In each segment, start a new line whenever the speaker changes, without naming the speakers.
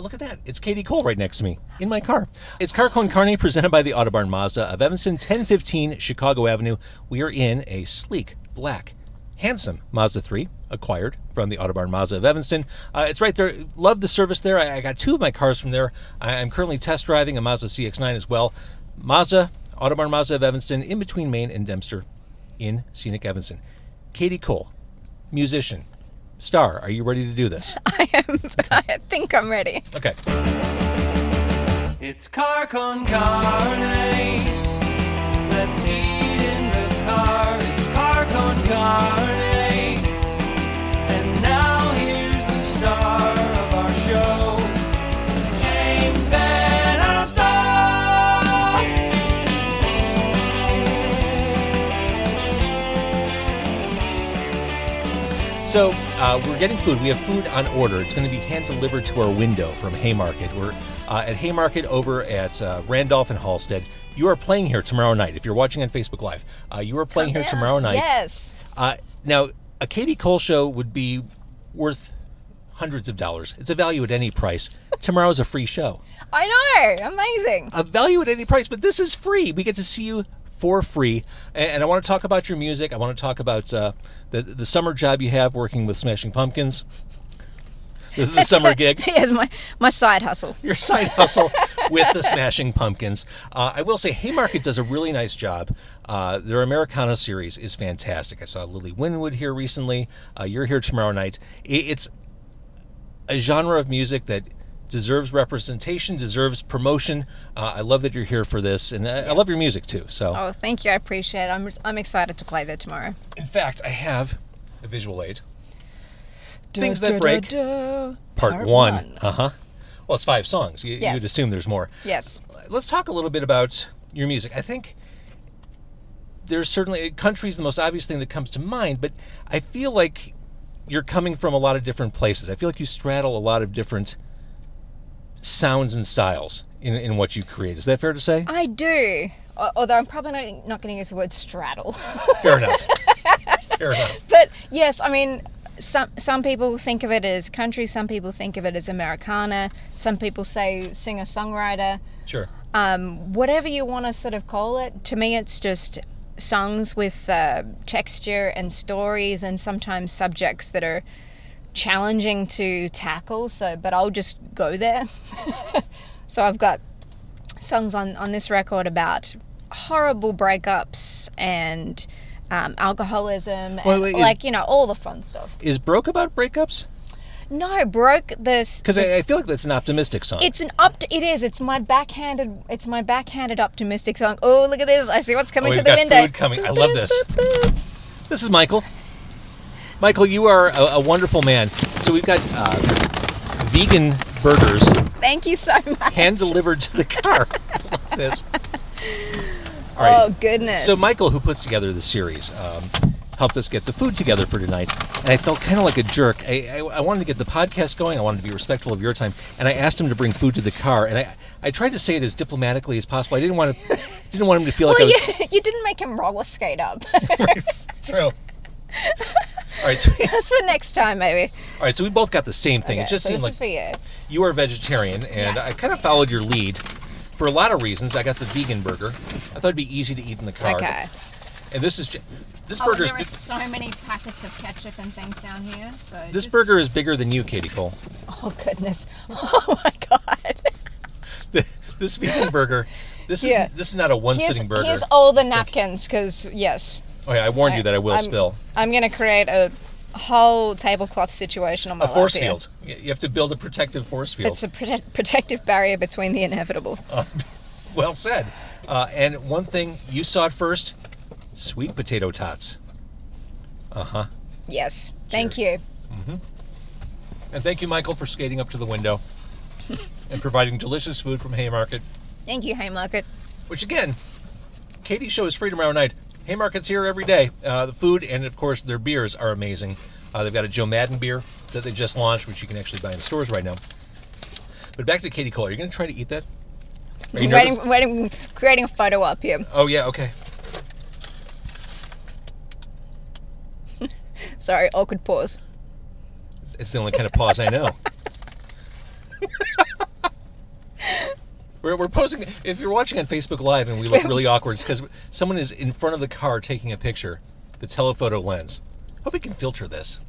Oh, look at that. It's Katie Cole right next to me in my car. It's Car Con Carne presented by the Autobarn Mazda of Evanston, 1015 Chicago Avenue. We are in a sleek, black, handsome Mazda 3 acquired from the Autobarn Mazda of Evanston. Uh, it's right there. Love the service there. I, I, got two of my cars from there. I, am currently test driving a Mazda CX9 as well. Mazda, Autobarn Mazda of Evanston, in between Main and Dempster in scenic Evanston. Katie Cole, musician, star. Are you ready to do this?
I am. I think I'm ready.
Okay.
It's car con carne. Let's eat in the car. It's car con carne.
So uh, we're getting food. We have food on order. It's going to be hand delivered to our window from Haymarket. We're uh, at Haymarket over at uh, Randolph and Halsted. You are playing here tomorrow night. If you're watching on Facebook Live, uh, you are playing here
Yeah.
tomorrow night.
Yes.
Uh, now, a Katie Cole show would be worth hundreds of dollars. It's a value at any price. Tomorrow's a free show.
I know. Amazing.
A value at any price, but this is free. We get to see you for free. And, I want to talk about your music. I want to talk about uh, the the summer job you have working with Smashing Pumpkins. The, the summer gig.
yes, my my side hustle.
your side hustle with the Smashing Pumpkins. Uh, I will say Haymarket does a really nice job. Uh, their Americana series is fantastic. I saw Lilly Winwood here recently. Uh, you're here tomorrow night. I- It's a genre of music that deserves representation, deserves promotion. Uh, I love that you're here for this, and I, I love your music too. So,
Oh, thank you. I appreciate it. I'm I'm excited to play there tomorrow.
in fact, I have a visual aid. Things that break. Part, one. Uh huh. Well, it's five songs. You,
Yes.
You'd assume there's more.
Yes.
let's talk a little bit about your music. I think there's certainly country is the most obvious thing that comes to mind, but I feel like you're coming from a lot of different places. I feel like you straddle a lot of different sounds and styles in, in what you create. Is that fair to say?
I do. Although I'm probably not, not going to use the word straddle.
Fair enough. Fair enough.
but yes, I mean, some some people think of it as country. Some people think of it as Americana. Some people say singer songwriter.
Sure.
um, whatever you want to sort of call it. To me, it's just songs with uh, texture and stories, and sometimes subjects that are challenging to tackle. So, but I'll just go there. so I've got songs on on this record about horrible breakups and. Um, alcoholism,
Wait,
and
wait, is-
like you know, all the fun stuff.
Is Broke about breakups?
No, broke this
Because I, I feel like that's an optimistic song.
It's an up. It is. It's my backhanded. It's my backhanded optimistic song. Oh, look at this! I see what's coming
Oh,
to the
got
window.
food coming. I love this. This is Michael. Michael, you are a, a wonderful man. So we've got uh, vegan burgers
Thank you so much.
hand delivered to the car. Love this. All right.
Oh goodness.
So Michael, who puts together the series, um, helped us get the food together for tonight, and I felt kind of like a jerk. I, I, I wanted to get the podcast going. I wanted to be respectful of your time, and I asked him to bring food to the car, and I, I tried to say it as diplomatically as possible. I didn't want to didn't want him to feel like
Well,
I was
you, you didn't make him roller skate up.
true. All right, so,
That's for next time, maybe.
all right. So we both got the same thing.
Okay,
it just
so
seemed
this
like
is for you.
you are a vegetarian, and
Yes.
I kind of followed your lead for a lot of reasons. I got the vegan burger. I thought it'd be easy to eat in the car.
Okay.
And this is ju- this
Oh,
burger's
there are so many packets of ketchup and things down here. So
this
just-
burger is bigger than you, Katie Cole.
Oh goodness. Oh my god.
this vegan burger. This
Yeah.
is this is not a one sitting burger.
here's all the napkins, because yes,
oh yeah, I warned you that I will
I'm,
spill.
I'm gonna create a whole tablecloth situation on my
A force
here.
field. Y- You have to build a protective force field.
It's a prote- protective barrier between the inevitable.
well said. Uh, and one thing you saw it first: sweet potato tots. Uh huh.
Yes. Thank you.
And thank you, Michael, for skating up to the window and providing delicious food from Haymarket.
Thank you, Haymarket.
Which again, Katie's show is free tomorrow night. Haymarket's here every day. Uh, the food and of course their beers are amazing. Uh, they've got a Joe Maddon beer that they just launched, which you can actually buy in stores right now. But back to Katie Cole. Are you going to try to eat that? Are you nervous?
Waiting, waiting, creating a photo up here.
Oh yeah, okay.
Sorry, awkward pause.
It's the only kind of pause I know. We're, we're posing. If you're watching on Facebook Live and we look really awkward, it's because someone is in front of the car taking a picture, the telephoto lens. Hope we can filter this.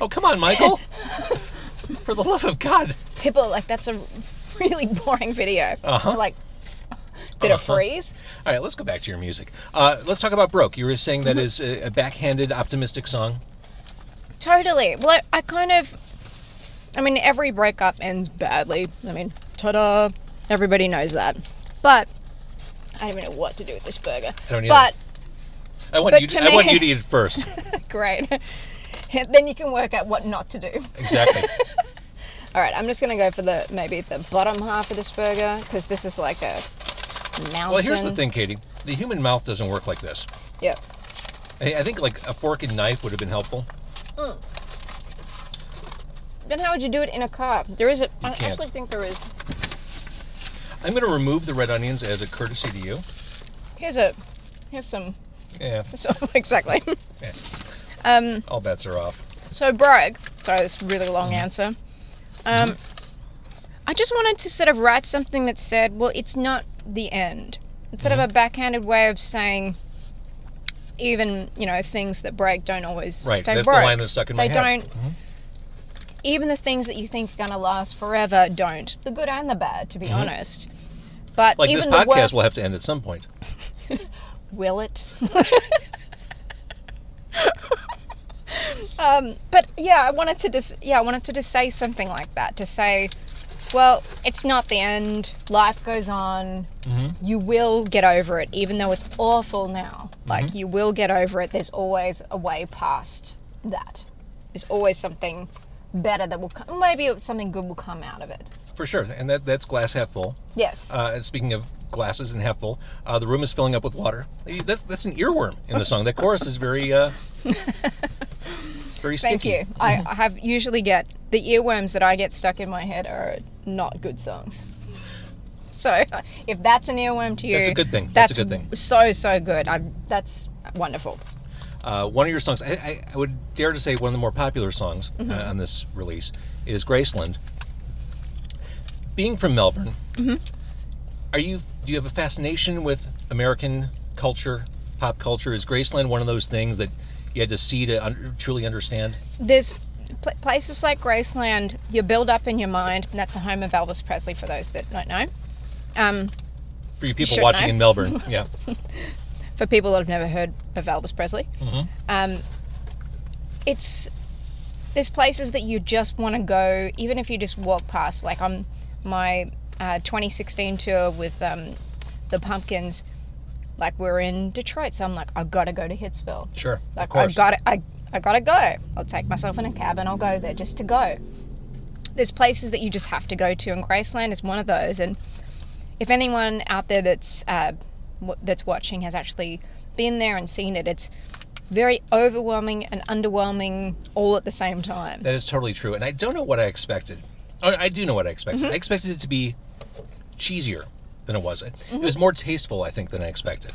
Oh, come on, Michael! For the love of God!
People are like that's a really boring video.
Uh-huh.
Like, did it
Uh-huh.
freeze?
All right, let's go back to your music. Uh, let's talk about "Broke." You were saying
Mm-hmm.
that is a, a backhanded, optimistic song.
Totally. Well, I, I kind of. I mean, every breakup ends badly. I mean, ta-da! Everybody knows that. But I don't even know what to do with this burger.
I don't either.
but
I want
But
you. To,
to
I want you to eat it first.
great. then you can work out what not to do.
Exactly.
All right, I'm just gonna go for the maybe the bottom half of this burger because this is like a mountain.
well, here's the thing, Katie. The human mouth doesn't work like this.
Yep.
I, I think like a fork and knife would have been helpful.
Then how would you do it in a car? There is a. I
can't.
actually think there is.
I'm going to remove the red onions as a courtesy to you.
Here's a. Here's some.
Yeah.
So exactly.
yeah.
Um.
All bets are off.
So broke. Sorry, this really long
Mm-hmm.
answer. Um. I just wanted to sort of write something that said, "Well, it's not the end." It's sort of
Mm-hmm.
a backhanded way of saying. Even you know things that break don't always
Right,
stay
that's the line that's stuck in my
they
head. Mm-hmm.
Even the things that you think are going to last forever don't. The good and the bad, to be honest. But
Mm-hmm. Like
even
this podcast
worst,
will have to end at some point.
Will it? um, but yeah, I wanted to just yeah, I wanted to just say something like that to say, well, it's not the end. Life goes on.
Mm-hmm.
You will get over it, even though it's awful now.
Mm-hmm.
Like you will get over it. There's always a way past that. There's always something better that will come. Maybe something good will come out of it.
For sure. And that, that's glass half full.
Yes.
Uh, and speaking of glasses and half full, uh, the room is filling up with water. That's, that's an earworm in the song. That chorus is very, uh, very
Thank you. I, I have usually get the earworms that I get stuck in my head are not good songs. So if that's an earworm to you,
That's a good thing. That's a good thing.
So so good. I'm, that's wonderful.
Uh, one of your songs, I, I, I would dare to say one of the more popular songs
Mm-hmm.
uh, on this release is Graceland. Being from Melbourne,
Mm-hmm.
are you do you have a fascination with American culture, pop culture? Is Graceland one of those things that you had to see to un- truly understand?
There's pl- places like Graceland. You build up in your mind, and that's the home of Elvis Presley. For those that don't know, um,
For you people watching
know.
in Melbourne, yeah,
for people that have never heard of Elvis Presley. Um, it's there's places that you just want to go, even if you just walk past. Like on my uh, 2016 tour with um, the Pumpkins, like we're in Detroit, so I'm like, I've got to go to Hitsville.
sure,
Like
of course.
I got to, I, I got to go. I'll take myself in a cab and I'll go there just to go. There's places that you just have to go to, and Graceland is one of those. And if anyone out there that's uh, that's watching has actually been there and seen it, it's very overwhelming and underwhelming all at the same time.
That is totally true, and I don't know what I expected. Oh, I do know what I expected.
Mm-hmm.
I expected it to be cheesier than it was. It
Mm-hmm.
was more tasteful, I think, than I expected.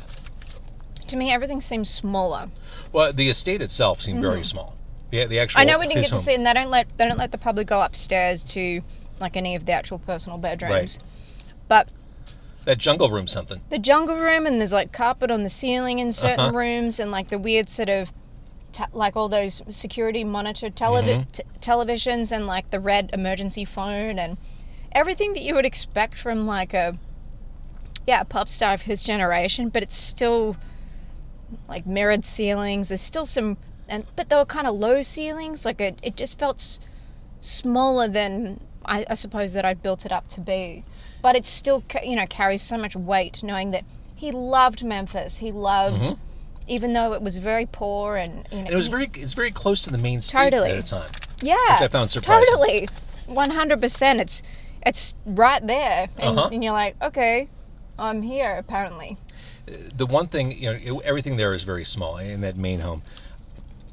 To me, everything seems smaller.
Well, the estate itself seemed very small. The, the actual.
Mm-hmm. I know we didn't get to see, it, and they don't let they don't let the public go upstairs to like any of the actual personal bedrooms. But
that jungle room. Something.
the jungle room and there's like carpet on the ceiling in certain
Uh-huh.
rooms and like the weird sort of te- like all those security monitor televi-
Mm-hmm.
t- televisions and like the red emergency phone and everything that you would expect from like a yeah a pop star of his generation but it's still like mirrored ceilings there's still some and but they were kind of low ceilings like it, it just felt s- smaller than I, I suppose that I'd built it up to be but it still you know carries so much weight knowing that he loved Memphis he loved even though it was very poor and you know
Mm-hmm. And it was very. It's very close to the main street
Totally.
that it's on.
yeah
which I found surprising.
totally 100% it's it's right there and,
Uh-huh.
and you're like okay I'm here apparently
The one thing, you know, it- everything there is very small in that main home.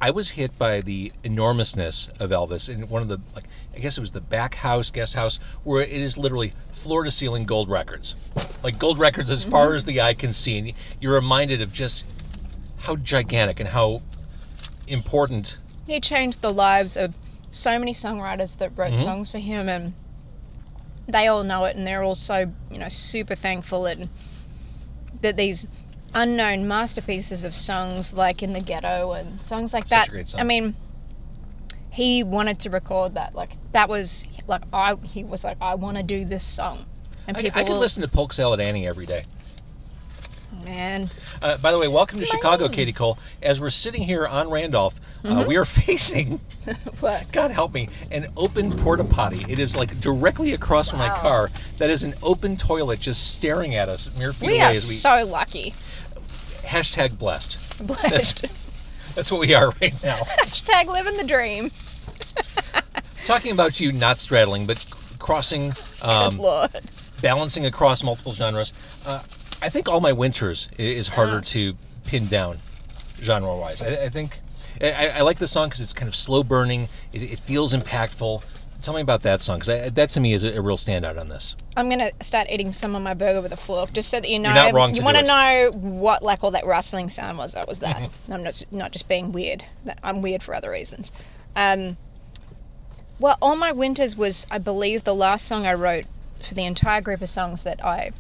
I was hit by the enormousness of Elvis in one of the, like, I guess it was the back house, guest house, where it is literally floor to ceiling gold records. Like gold records as far
Mm-hmm.
as the eye can see. And you're reminded of just how gigantic and how important.
he changed the lives of so many songwriters that wrote
Mm-hmm.
songs for him and they all know it and they're all so you know super thankful and that these unknown masterpieces of songs like in the ghetto and songs like
Such
that
a great song.
i mean he wanted to record that like that was like i he was like i want to do this song and
I,
people
I could
will-
listen to Polk Salad Annie every day.
man
Uh, by the way, welcome to Chicago, Katie Cole. As we're sitting here on Randolph, uh, we are facing,
what
God help me, an open porta potty. It is like directly across from my car. That is an open toilet just staring at us mere feet
we
away
are
as we
so lucky
hashtag blessed.
blessed
That's what we are right now.
hashtag living the dream
Talking about you not straddling, but crossing, um, balancing across multiple genres. Uh, I think All My Winters is harder to pin down genre wise. I, I think I, I like the song because it's kind of slow burning. It, it feels impactful. Tell me about that song because that to me is a, a real standout on this.
I'm gonna start eating some of my burger with a fork, just so that you know.
not wrong to
you want to know what like all that rustling sound was? That was that. I'm not not just being weird. I'm weird for other reasons. Um, well, all my winters was, I believe, the last song I wrote for the entire group of songs that I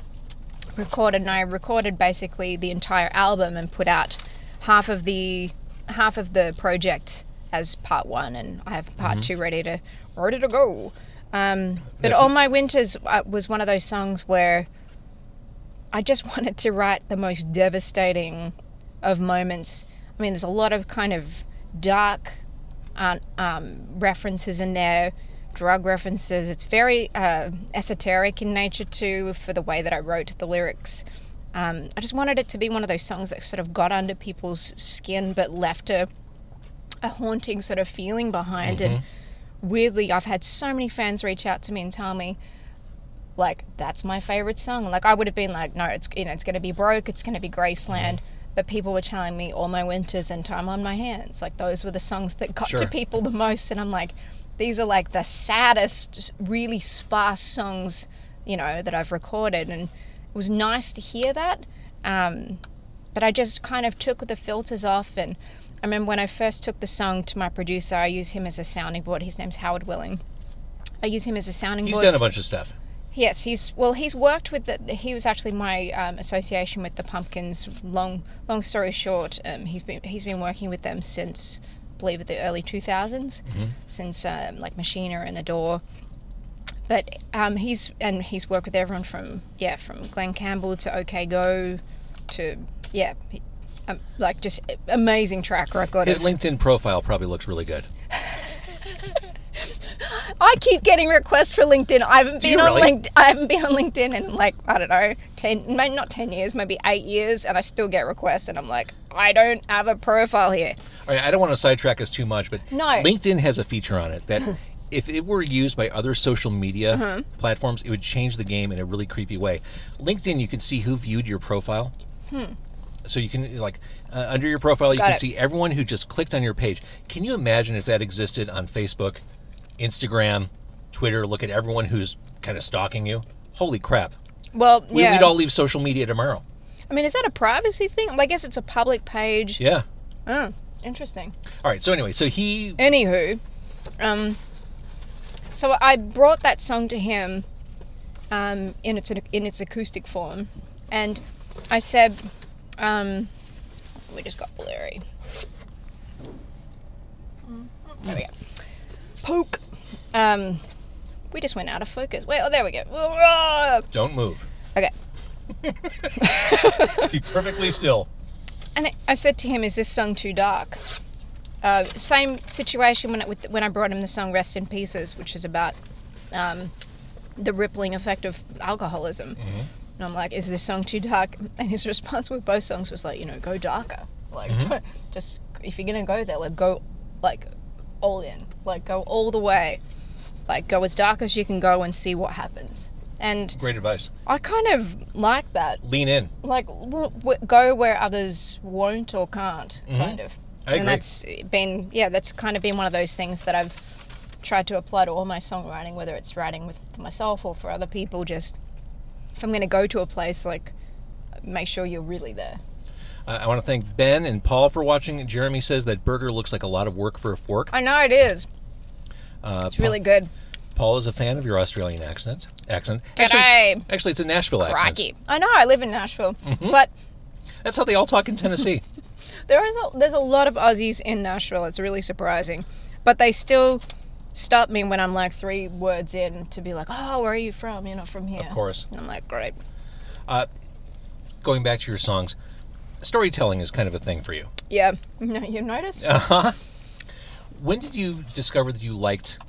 recorded, and I recorded basically the entire album and put out half of the half of the project as part one, and I have part two ready to ready to go. Um, but
That's
all
it.
my winters uh, was one of those songs where I just wanted to write the most devastating of moments. I mean, there's a lot of kind of dark uh, um, references in there, drug references. It's very uh, esoteric in nature too, for the way that I wrote the lyrics. Um, I just wanted it to be one of those songs that sort of got under people's skin, but left a a haunting sort of feeling behind. And weirdly, I've had so many fans reach out to me and tell me, like, that's my favorite song. Like, I would have been like, no, it's you know, it's going to be broke, it's going to be Graceland. But people were telling me all my winters and time on my hands. Like those were the songs that got
Sure.
to people the most. And I'm like, these are like the saddest, really sparse songs, you know, that I've recorded. And it was nice to hear that. Um, but I just kind of took the filters off. And I remember when I first took the song to my producer, I used him as a sounding board. His name's Howard Willing. I use him as a sounding
He's
board.
He's done a bunch of stuff.
Yes, he's well. He's worked with the. He was actually my um, association with the Pumpkins. Long, long story short, um, he's been he's been working with them since, I believe, it, the early two since um, like Machina and Adore. But um, he's and he's worked with everyone from yeah from Glen Campbell to OK Go, to yeah, um, like just amazing track record.
His
of-
LinkedIn profile probably looks really good.
I keep getting requests for LinkedIn. I haven't
Do
been on
really?
LinkedIn. I haven't been on LinkedIn in like I don't know, ten, maybe not ten years, maybe eight years, and I still get requests, and I'm like, I don't have a profile here.
All right, I don't want to sidetrack us too much, but
No.
LinkedIn has a feature on it that if it were used by other social media
Uh-huh.
platforms, it would change the game in a really creepy way. LinkedIn, you can see who viewed your profile. So you can like uh, under your profile, you.
Got
can
it.
see everyone who just clicked on your page. Can you imagine if that existed on Facebook, Instagram, Twitter? Look at everyone who's kind of stalking you. Holy crap!
Well,
We,
yeah.
We'd all leave social media tomorrow.
I mean, is that a privacy thing? Well, I guess it's a public page.
Yeah.
Oh, interesting.
All right. So anyway, so he
Anywho, um, so I brought that song to him, um, in its in its acoustic form, and I said, um, we just got blurry. There we go. Poke. Um, we just went out of focus. Wait, oh, there we go.
don't move.
Okay.
Keep perfectly still.
And I said to him, "Is this song too dark?" Uh, same situation when it, with, when I brought him the song "Rest in Pieces," which is about um, the rippling effect of alcoholism. And I'm like, "Is this song too dark?" And his response with both songs was like, "You know, go darker. Like, don't, just if you're gonna go there, like go, like, all in. Like, go all the way. Like, go as dark as you can go and see what happens." And
Great advice.
I kind of like that
Lean in.
like w- w- go where others won't or can't kind of
Mm-hmm. I
and
agree.
that's been yeah that's kind of been one of those things that i've tried to apply to all my songwriting whether it's writing with myself or for other people just if i'm going to go to a place like make sure you're really there
Uh, I want to thank Ben and Paul for watching. Jeremy says that burger looks like a lot of work for a fork.
i know it is
Uh,
it's really good
Paul is a fan of your Australian accent. Accent.
G'day.
Actually, actually, it's a Nashville accent.
Crikey. I know, I live in Nashville.
Mm-hmm.
But
That's how they all talk in Tennessee.
there is a, there's a lot of Aussies in Nashville. It's really surprising. But they still stop me when I'm like three words in to be like, oh, where are you from? You're not from here.
of course.
And I'm like, great.
Going back to your songs, storytelling is kind of a thing for you.
Yeah. No, you noticed? Uh huh.
When did you discover that you liked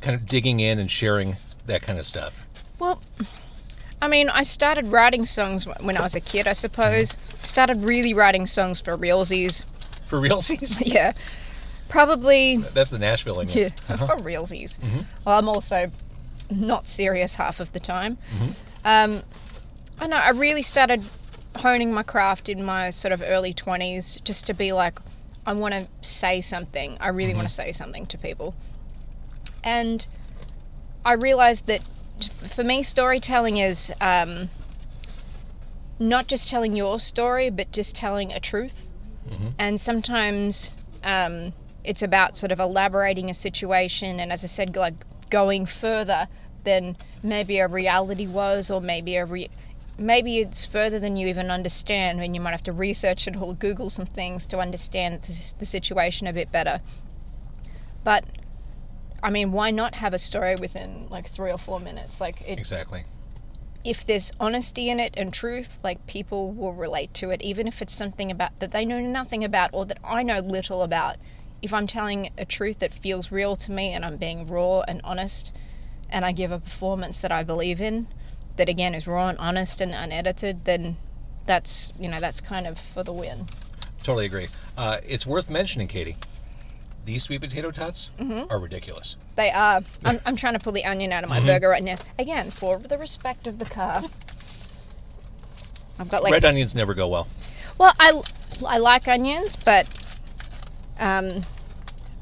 kind of digging in and sharing that kind of stuff?
Well, I mean, I started writing songs when I was a kid, I suppose. Started really writing songs for realsies.
For realsies?
Yeah. Probably,
That's the Nashville in
yeah, for realsies. Well, I'm also not serious half of the time. Um, I know, I really started honing my craft in my sort of early 20s just to be like, I want to say something. I really want to say something to people. And I realized that for me, storytelling is um, not just telling your story, but just telling a truth. And sometimes um, it's about sort of elaborating a situation, and as I said, like going further than maybe a reality was, or maybe a re- maybe it's further than you even understand, and you might have to research it or Google some things to understand the, situation a bit better. But I mean, why not have a story within like three or four minutes? Like, it,
Exactly.
if there's honesty in it and truth, like people will relate to it, even if it's something about that they know nothing about or that I know little about. If I'm telling a truth that feels real to me and I'm being raw and honest, and I give a performance that I believe in, that again is raw and honest and unedited, then that's you know that's kind of for the win.
Totally agree. Uh, it's worth mentioning, Katie. These sweet potato tots
Mm-hmm.
are ridiculous.
They are. I'm, I'm trying to pull the onion out of my burger right now. Again, for the respect of the car. I've got like
Red onions never go well.
Well, I, I like onions, but um,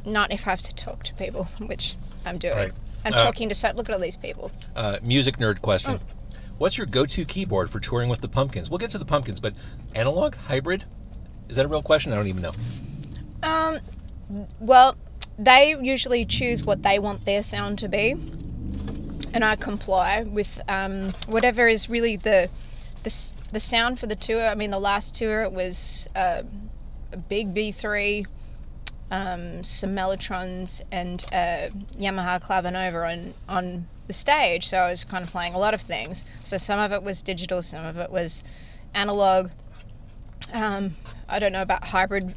not if I have to talk to people, which I'm doing.
Right.
I'm
Uh,
talking to so look at all these people.
Uh, music nerd question.
Oh.
What's your go-to keyboard for touring with the Pumpkins? We'll get to the Pumpkins, but analog, hybrid, is that a real question? I don't even know.
Um, well, they usually choose what they want their sound to be, and I comply with um, whatever is really the the the sound for the tour. I mean, the last tour it was uh, a big B3, um, some Mellotrons, and a Yamaha Clavinova on on the stage. So I was kind of playing a lot of things. So some of it was digital, some of it was analog. Um, I don't know about hybrid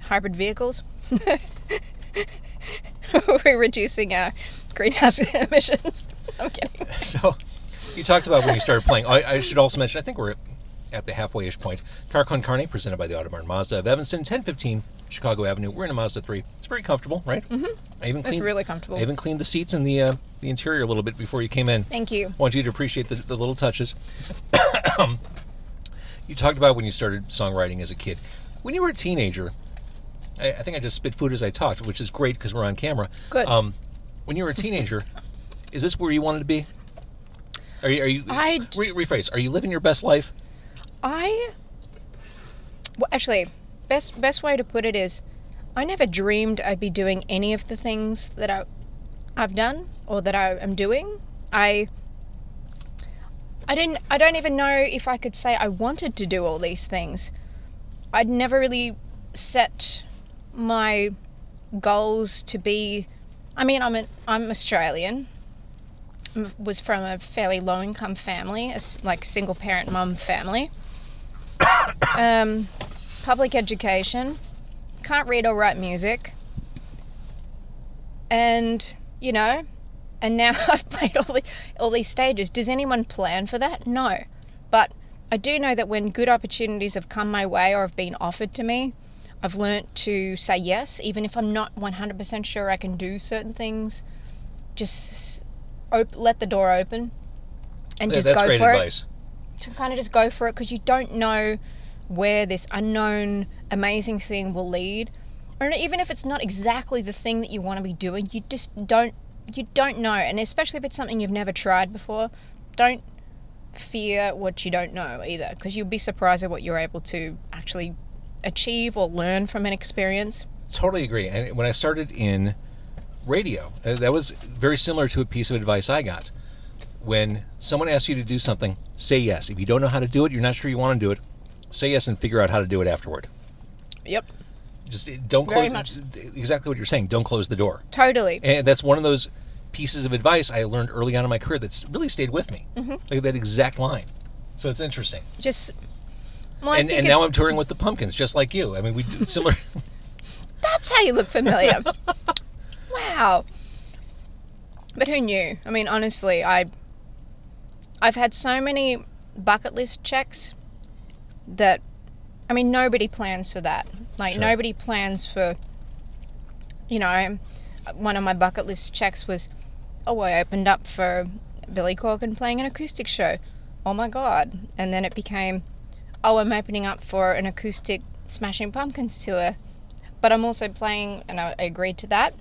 hybrid vehicles. We're reducing our greenhouse emissions. I'm kidding.
So, you talked about when you started playing. I, I should also mention, I think we're at the halfway-ish point. Car Con Carne, presented by the Autobarn Mazda of Evanston, 1015 Chicago Avenue. We're in a Mazda 3. It's very comfortable, right? Mm-hmm. I even
It's really comfortable.
I even cleaned the seats and the uh, the interior a little bit before you came in.
Thank you.
I want you to appreciate the, the little touches. you talked about when you started songwriting as a kid. When you were a teenager, I, I think I just spit food as I talked, which is great because we're on camera.
Good.
Um, when you were a teenager, is this where you wanted to be? Are you? Are you?
I-
re- rephrase. Are you living your best life?
I well, actually, best best way to put it is, I never dreamed I'd be doing any of the things that I, I've done or that I am doing. I. I didn't. I don't even know if I could say I wanted to do all these things. I'd never really set my goals to be. I mean, I'm an, I'm Australian. Was from a fairly low income family, a like single parent mum family um, public education, can't read or write music, and you know, and now I've played all the all these stages. Does anyone plan for that? No, but I do know that when good opportunities have come my way or have been offered to me, I've learnt to say yes, even if I'm not 100% sure I can do certain things. Just op- let the door open and
Yeah,
just go for it
advice.
To kind of just go for it because you don't know where this unknown amazing thing will lead or even if it's not exactly the thing that you want to be doing you just don't you don't know and especially if it's something you've never tried before don't fear what you don't know either because you'll be surprised at what you're able to actually achieve or learn from an experience
Totally agree. And when I started in radio. Uh, that was very similar to a piece of advice I got. When someone asks you to do something, say yes. If you don't know how to do it, you're not sure you want to do it, say yes and figure out how to do it afterward.
Yep.
Just uh, don't
Very
close.
much.
Exactly what you're saying. Don't close the door.
Totally.
And that's one of those pieces of advice I learned early on in my career that's really stayed with me.
Mm-hmm.
Like that exact line. So it's interesting.
Just. Well,
and and now I'm touring with the Pumpkins, just like you. I mean, we do similar.
That's how you look familiar. wow. But who knew? I mean, honestly, I I've had so many bucket list checks that I mean, nobody plans for that. Like
Sure.
nobody plans for you know, one of my bucket list checks was oh, I opened up for Billy Corgan playing an acoustic show. Oh my god. And then it became oh, I'm opening up for an acoustic Smashing Pumpkins tour but I'm also playing, and I I agreed to that.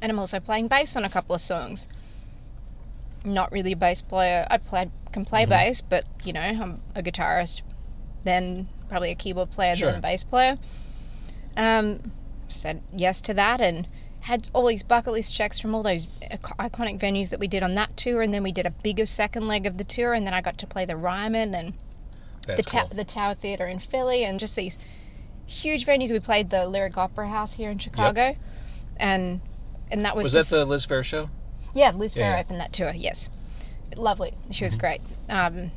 And I'm also playing bass on a couple of songs. Not really a bass player. I play can play bass, but you know I'm a guitarist, then probably a keyboard player,
Sure.
then a bass player. Um, said yes to that, and had all these bucket list checks from all those iconic venues that we did on that tour, and then we did a bigger second leg of the tour, and then I got to play the Ryman and the,
That's
ta-
cool.
the Tower Theatre in Philly, and just these huge venues. We played the Lyric Opera House here in Chicago, and and that was,
Was
just
that the Liz Phair show?
Yeah. Liz Phair
Yeah.
opened that tour. Yes, lovely. She was great, um,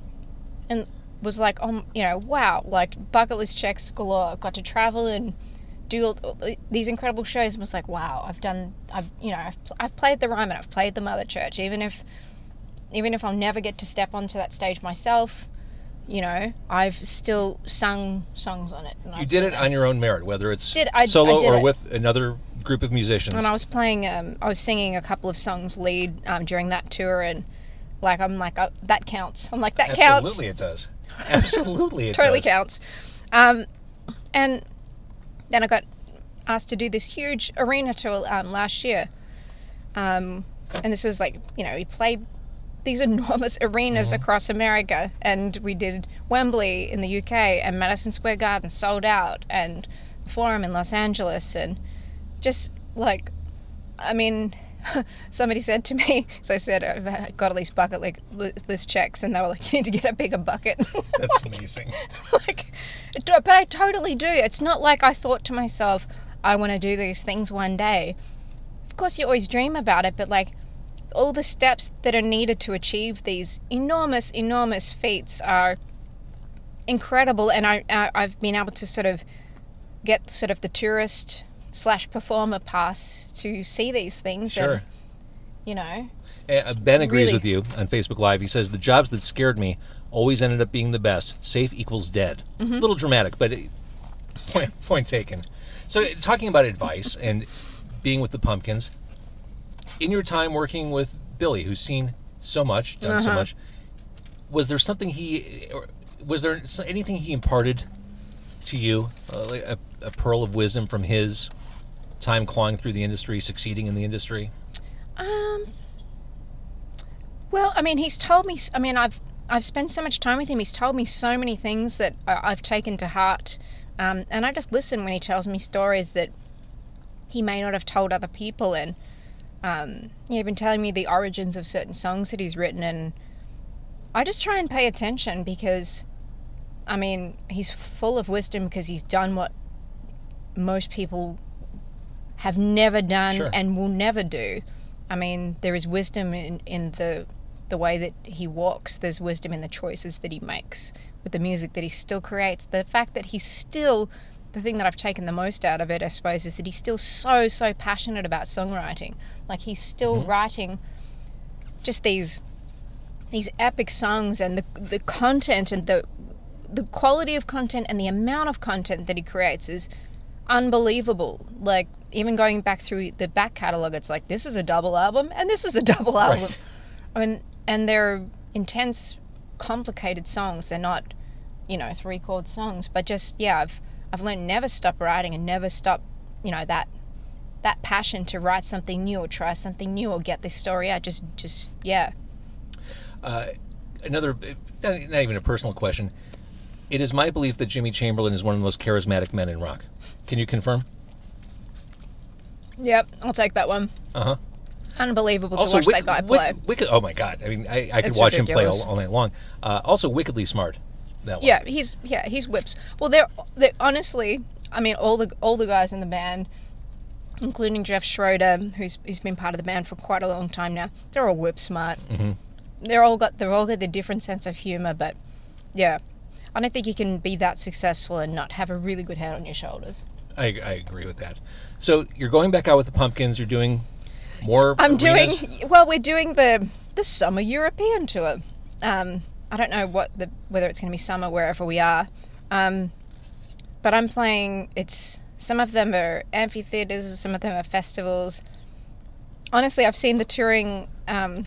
and was like, um, you know, wow, like bucket list checks galore. Got to travel and do all, these incredible shows. And was like, wow, I've done, I've you know, I've, I've played the Ryman, I've played the Mother Church, even if even if I'll never get to step onto that stage myself. You know, I've still sung songs on it. and
You
I've
did it on your own merit, whether it's
Did- I- I
solo
did
or
it.
with another group of musicians.
And I was playing, um, I was singing a couple of songs lead um, during that tour, and like I'm like uh, that counts. I'm like that counts.
Absolutely, it does. Absolutely, it
totally
does.
counts. Um, and then I got asked to do this huge arena tour um, last year. Um, and this was like, you know, we played these enormous arenas
Mm-hmm.
across America, and we did Wembley in the UK and Madison Square Garden sold out, and the Forum in Los Angeles, and just like, I mean, somebody said to me, so I said, I've got all these bucket li- li- list checks, and they were like, you need to get a bigger bucket.
That's amazing.
like, but I totally do. It's not like I thought to myself, I want to do these things one day. Of course, you always dream about it, but like all the steps that are needed to achieve these enormous, enormous feats are incredible. And I, I I've been able to sort of get sort of the tourist slash performer pass to see these things.
Sure.
And, you know,
Uh, Ben agrees
really-
with you on Facebook Live. He says the jobs that scared me always ended up being the best. Safe equals dead.
Mm-hmm.
A little dramatic, but it, point point taken. So talking about advice and being with the Pumpkins, in your time working with Billy, who's seen so much, done so
Uh-huh.
much, was there something he, or was there anything he imparted to you, uh, a, a pearl of wisdom from his time clawing through the industry, succeeding in the industry?
Um. Well, I mean, he's told me. I mean, I've I've spent so much time with him. He's told me so many things that I've taken to heart, um, and I just listen when he tells me stories that he may not have told other people. And um, he's been telling me the origins of certain songs that he's written, and I just try and pay attention because, I mean, he's full of wisdom because he's done what most people have never done
Sure.
and will never do. I mean, there is wisdom in, in the the way that he walks. There's wisdom in the choices that he makes with the music that he still creates. The fact that he's still the thing that I've taken the most out of it, I suppose, is that he's still so so passionate about songwriting. Like he's still mm-hmm. writing just these these epic songs and the the content and the the quality of content and the amount of content that he creates is unbelievable. Like even going back through the back catalog, it's like this is a double album and this is a double album.
Right.
I mean, and they're intense, complicated songs. They're not, you know, three chord songs. But just yeah, I've I've learned never stop writing and never stop, you know, that that passion to write something new or try something new or get this story out. Just just yeah.
Uh, another eh, not, not even a personal question it is my belief that jimmy chamberlin is one of the most charismatic men in rock can you confirm
Yep, I'll take that one.
Uh huh.
Unbelievable to
Also,
watch
Wick-
that guy
Wick-
play.
Wicked, oh my god! I mean, I, I could
It's
watch him play all, all night long. Uh, also, wickedly smart. That one.
Yeah, he's yeah he's whips. Well, they're they honestly, I mean, all the all the guys in the band, including Jeff Schroeder, who's who's been part of the band for quite a long time now, they're all whip smart. Mm-hmm. They're all got they're all got the different sense of humor, but yeah, I don't think you can be that successful and not have a really good head on your shoulders.
I, I agree with that. So you're going back out with the pumpkins. You're doing more.
I'm
arenas?
doing well. We're doing the the summer European tour. Um, I don't know what the whether it's going to be summer wherever we are, um, but I'm playing. It's some of them are amphitheaters, some of them are festivals. Honestly, I've seen the touring um,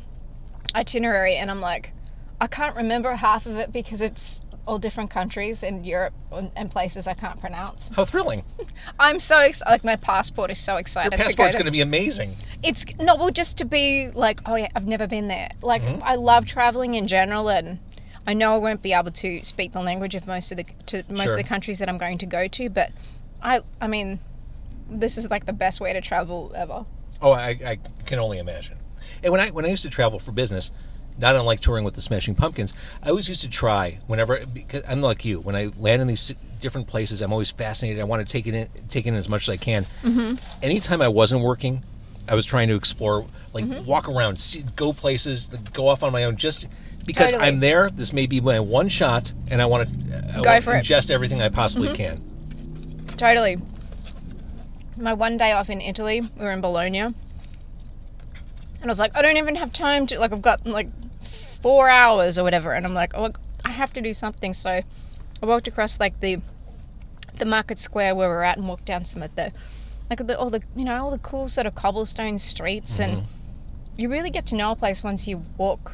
itinerary, and I'm like, I can't remember half of it because it's all different countries in Europe and and places I can't pronounce.
How thrilling!
I'm so excited. Like my passport is so excited. Your passport's
going to be amazing.
it's not well just to be like oh yeah i've never been there like mm-hmm. i love traveling in general and i know i won't be able to speak the language of most of the to most
Sure.
of the countries that i'm going to go to but i i mean this is like the best way to travel ever
Oh, I, I can only imagine. And when I when I used to travel for business, not unlike touring with the Smashing Pumpkins, I always used to try whenever because I'm like you. When I land in these different places, I'm always fascinated. I want to take it in, take in as much as I can. Mm-hmm. Anytime I wasn't working, I was trying to explore, like
Mm-hmm.
walk around, see, go places, go off on my own, just because
Totally.
I'm there. This may be my one shot, and I want to uh,
Go for it.
ingest everything I possibly
Mm-hmm.
can.
totally my one day off in italy we were in bologna and i was like i don't even have time to like i've got like four hours or whatever and i'm like oh look i have to do something. So i walked across like the the market square where we're at and walked down some of the like the, all the you know all the cool sort of cobblestone streets and mm-hmm. you really get to know a place once you walk.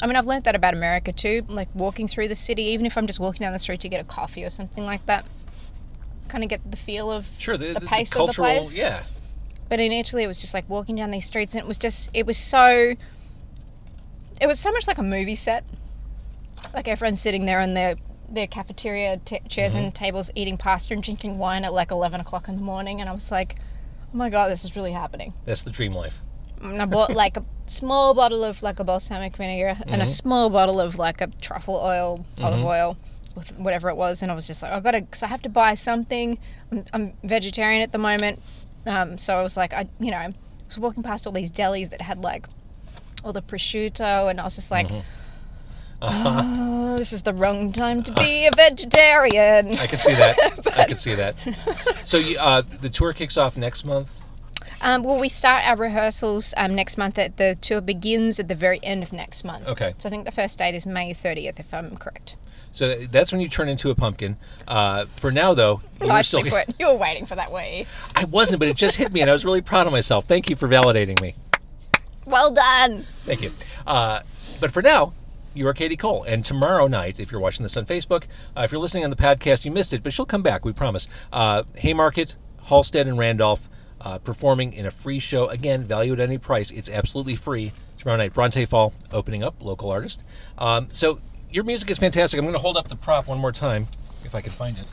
I mean i've learned that about america too like walking through the city even if i'm just walking down the street to get a coffee or something like that kind of get the feel of
Sure, the,
the
the,
pace
cultural,
of the place.
yeah.
but in Italy, it was just like walking down these streets, and it was just, it was so, it was so much like a movie set. Like everyone's sitting there in their their cafeteria t- chairs and mm-hmm. tables, eating pasta and drinking wine at like eleven o'clock in the morning, and I was like, oh my god, this is really happening.
That's the dream life.
Mm, and I bought like a small bottle of like a balsamic vinegar and a mm-hmm. small bottle of like a truffle oil, olive mm-hmm. oil, with whatever it was. And I was just like, I've got to, because I have to buy something. I'm, I'm vegetarian at the moment. Um, so I was like, I, you know, I was walking past all these delis that had like all the prosciutto, and I was just like, oh, this is the wrong time to be a vegetarian.
I can see that. I can see that. So you, uh, the tour kicks off next month.
Um, well, we start our rehearsals um, next month. At the tour begins at the very end of next month.
Okay.
So I think the first date is May 30th, if I'm correct.
So that's when you turn into a pumpkin. Uh, for now, though, you
I
were still.
with- You were waiting for that, were you?
I wasn't, but it just hit me, and I was really proud of myself. Thank you for validating me.
Well done.
Thank you. Uh, but for now, you are Katie Cole. And tomorrow night, if you're watching this on Facebook, uh, if you're listening on the podcast, you missed it, but she'll come back, we promise. Uh, Haymarket, Halsted, and Randolph uh, performing in a free show. Again, value at any price. It's absolutely free. Tomorrow night, Bronte Fall opening up, local artist. Um, so your music is fantastic. I'm going to hold up the prop one more time, if I can find it.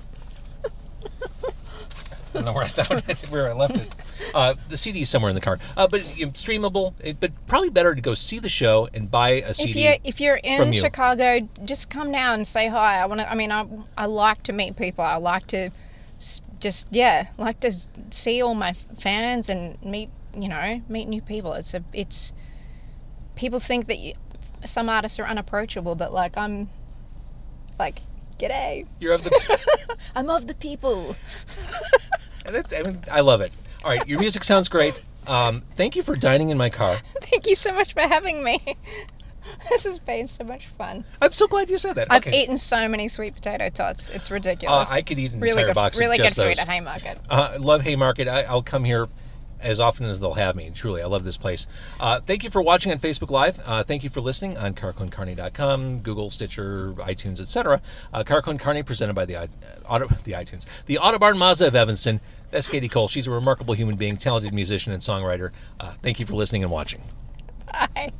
I don't know where I found it, where I left it. Uh, the CD is somewhere in the car, uh, but it's streamable. It, but probably better to go see the show and buy a CD.
If you're if you're in
you.
Chicago, just come down and say hi. I want to. I mean, I I like to meet people. I like to just yeah, like to see all my fans and meet you know meet new people. It's a it's people think that you, some artists are unapproachable, but like I'm like g'day.
You're of the.
I'm of the people.
I mean, I love it. All right, your music sounds great. Um, thank you for dining in my car.
Thank you so much for having me. This has been so much fun.
I'm so glad you said that.
I've
okay.
eaten so many sweet potato tots. It's
Uh,
ridiculous.
I could eat an
really
entire
good,
box
really good food at Haymarket.
Uh, I love Haymarket. I, I'll come here as often as they'll have me. Truly, I love this place. Uh, thank you for watching on Facebook Live. Uh, thank you for listening on carconcarney.com, Google, Stitcher, iTunes, etc. Uh, Carcon Carney presented by the, i- Auto, the iTunes, the Autobarn Mazda of Evanston. That's Katie Cole. She's a remarkable human being, talented musician and songwriter. Uh, thank you for listening and watching.
Bye.